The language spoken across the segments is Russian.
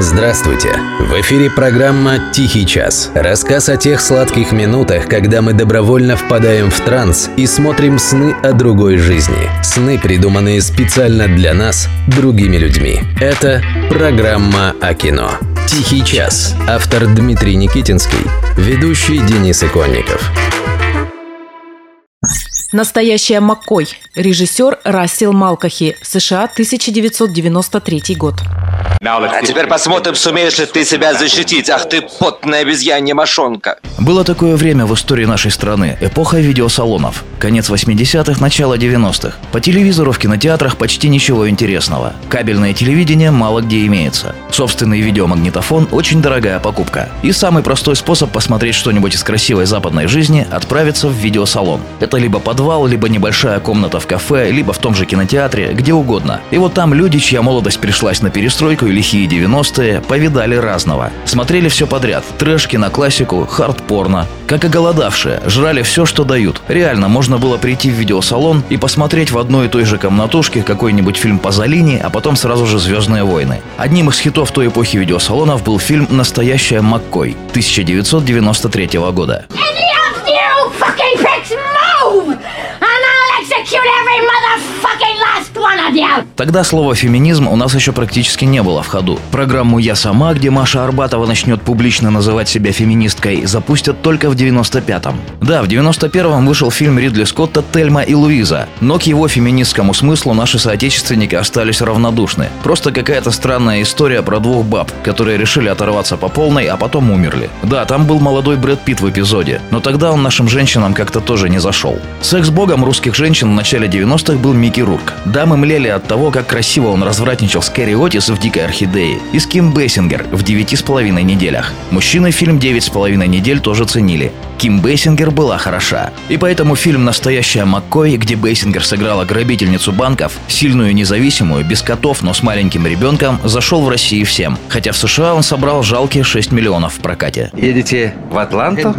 Здравствуйте! В эфире программа «Тихий час». Рассказ о тех сладких минутах, когда мы добровольно впадаем в транс и смотрим сны о другой жизни. Сны, придуманные специально для нас, другими людьми. Это программа о кино. «Тихий час». Автор Дмитрий Никитинский. Ведущий Денис Иконников. Настоящая Маккой. Режиссер Рассел Малкахи. США, 1993 год. А теперь посмотрим, сумеешь ли ты себя защитить. Ах ты, потная обезьянья мошонка. Было такое время в истории нашей страны. Эпоха видеосалонов. Конец 80-х, начало 90-х. По телевизору в кинотеатрах почти ничего интересного. Кабельное телевидение мало где имеется. Собственный видеомагнитофон – очень дорогая покупка. И самый простой способ посмотреть что-нибудь из красивой западной жизни – отправиться в видеосалон. Это либо подвал, либо небольшая комната в кафе, либо в том же кинотеатре, где угодно. И вот там люди, чья молодость пришлась на перестройку и лихие 90-е, повидали разного. Смотрели все подряд. Трэш, киноклассику, хард-порно. Как и голодавшие, жрали все, что дают. Реально, можно было прийти в видеосалон и посмотреть в одной и той же комнатушке какой-нибудь фильм по Залини, а потом сразу же «Звездные войны». Одним из хитов той эпохи видеосалонов был фильм «Настоящая Маккой» 1993 года. You! Тогда слово «феминизм» у нас еще практически не было в ходу. Программу «Я сама», где Маша Арбатова начнет публично называть себя феминисткой, запустят только в 95-м. Да, в 91-м вышел фильм Ридли Скотта «Тельма и Луиза», но к его феминистскому смыслу наши соотечественники остались равнодушны. Просто какая-то странная история про двух баб, которые решили оторваться по полной, а потом умерли. Да, там был молодой Брэд Питт в эпизоде, но тогда он нашим женщинам как-то тоже не зашел. Секс-богом русских женщин в начале 90-х был Микки Рурк. Дамы млели от того, как красиво он развратничал с Кэрри Отис в «Дикой орхидее» и с Ким Бейсингер в «Девяти с половиной неделях». Мужчины фильм «Девять с половиной недель» тоже ценили. Ким Бейсингер была хороша. И поэтому фильм «Настоящая Маккой», где Бейсингер сыграла грабительницу банков, сильную независимую, без котов, но с маленьким ребенком, зашел в России всем. Хотя в США он собрал жалкие 6 миллионов в прокате. Едете в Атланту?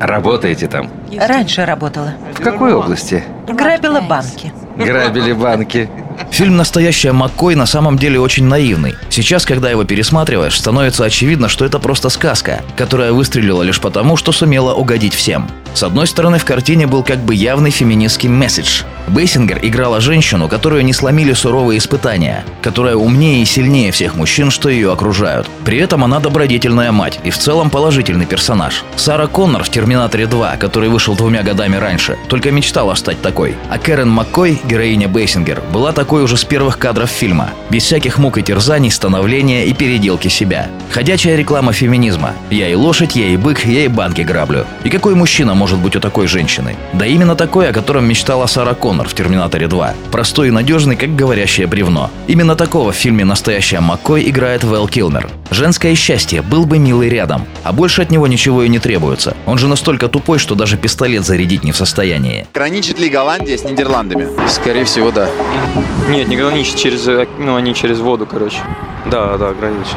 Работаете там? Раньше работала. В какой области? Грабила банки. Грабили банки. Фильм «Настоящая Маккой» на самом деле очень наивный. Сейчас, когда его пересматриваешь, становится очевидно, что это просто сказка, которая выстрелила лишь потому, что сумела угодить всем. С одной стороны, в картине был как бы явный феминистский месседж. Бейсингер играла женщину, которую не сломили суровые испытания, которая умнее и сильнее всех мужчин, что ее окружают. При этом она добродетельная мать и в целом положительный персонаж. Сара Коннор в «Терминаторе 2», который вышел двумя годами раньше, только мечтала стать такой. А Кэрен Маккой, героиня Бейсингер, была такой уже с первых кадров фильма, без всяких мук и терзаний, становления и переделки себя. Ходячая реклама феминизма. Я и лошадь, я и бык, я и банки граблю. И какой мужчина может быть у такой женщины? Да именно такой, о котором мечтала Сара Коннор в «Терминаторе 2». Простой и надежный, как говорящее бревно. Именно такого в фильме «Настоящая Маккой» играет Вэл Килмер. Женское счастье, был бы милый рядом. А больше от него ничего и не требуется. Он же настолько тупой, что даже пистолет зарядить не в состоянии. Граничит ли Голландия с Нидерландами? Скорее всего, да. Нет, не граничит через, э, ну, они через воду, короче. Да, да, граничит.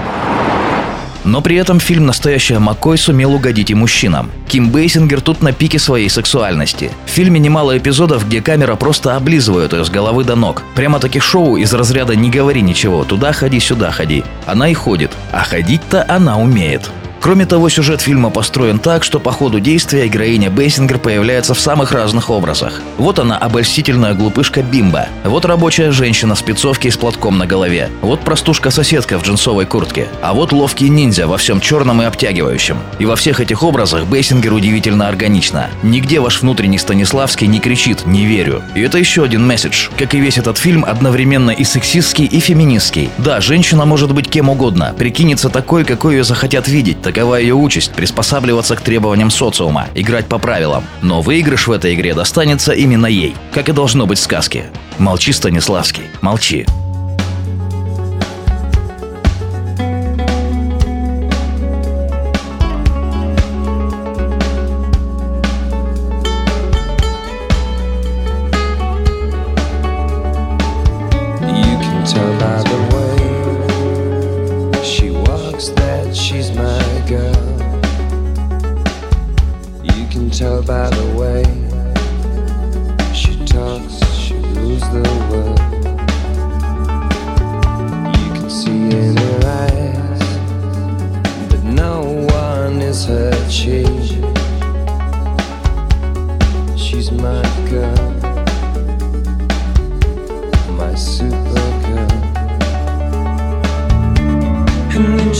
Но при этом фильм «Настоящая Маккой» сумел угодить и мужчинам. Ким Бейсингер тут на пике своей сексуальности. В фильме немало эпизодов, где камера просто облизывает ее с головы до ног. Прямо-таки шоу из разряда «не говори ничего, туда ходи, сюда ходи». Она и ходит, а ходить-то она умеет. Кроме того, сюжет фильма построен так, что по ходу действия героиня Бейсингер появляется в самых разных образах. Вот она обольстительная глупышка бимбо. Вот рабочая женщина в спецовке с платком на голове. Вот простушка-соседка в джинсовой куртке. А вот ловкий ниндзя во всем черном и обтягивающем. И во всех этих образах Бейсингер удивительно органична. Нигде ваш внутренний Станиславский не кричит «не верю». И это еще один месседж. Как и весь этот фильм, одновременно и сексистский, и феминистский. Да, женщина может быть кем угодно, прикинется такой, какой ее захотят видеть, Такова ее участь – приспосабливаться к требованиям социума, играть по правилам. Но выигрыш в этой игре достанется именно ей, как и должно быть в сказке. Молчи, Станиславский, молчи. She's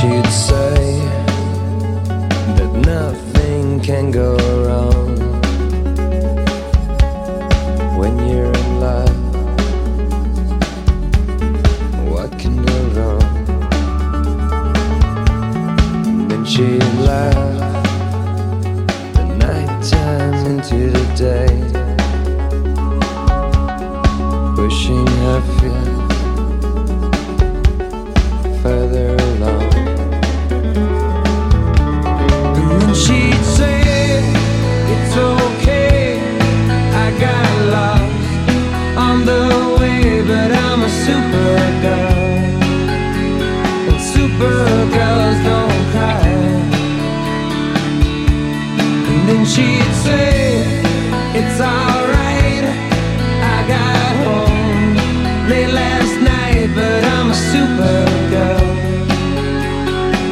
she'd say that nothing can go wrong. Supergirls don't cry. And then she'd say, It's alright, I got home late last night, but I'm a supergirl.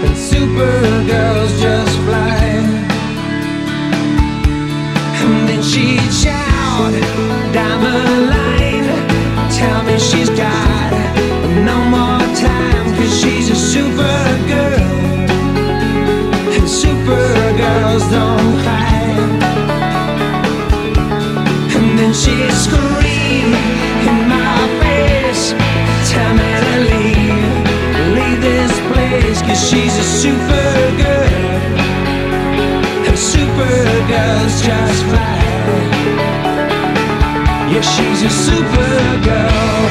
And supergirls Does just fine. Yeah, she's a super girl.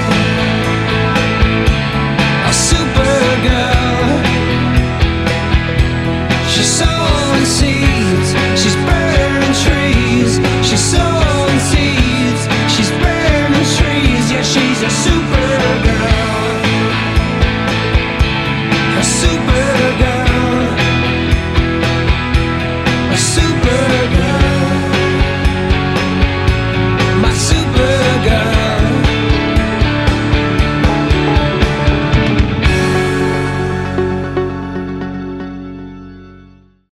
A super girl. She's so unseen.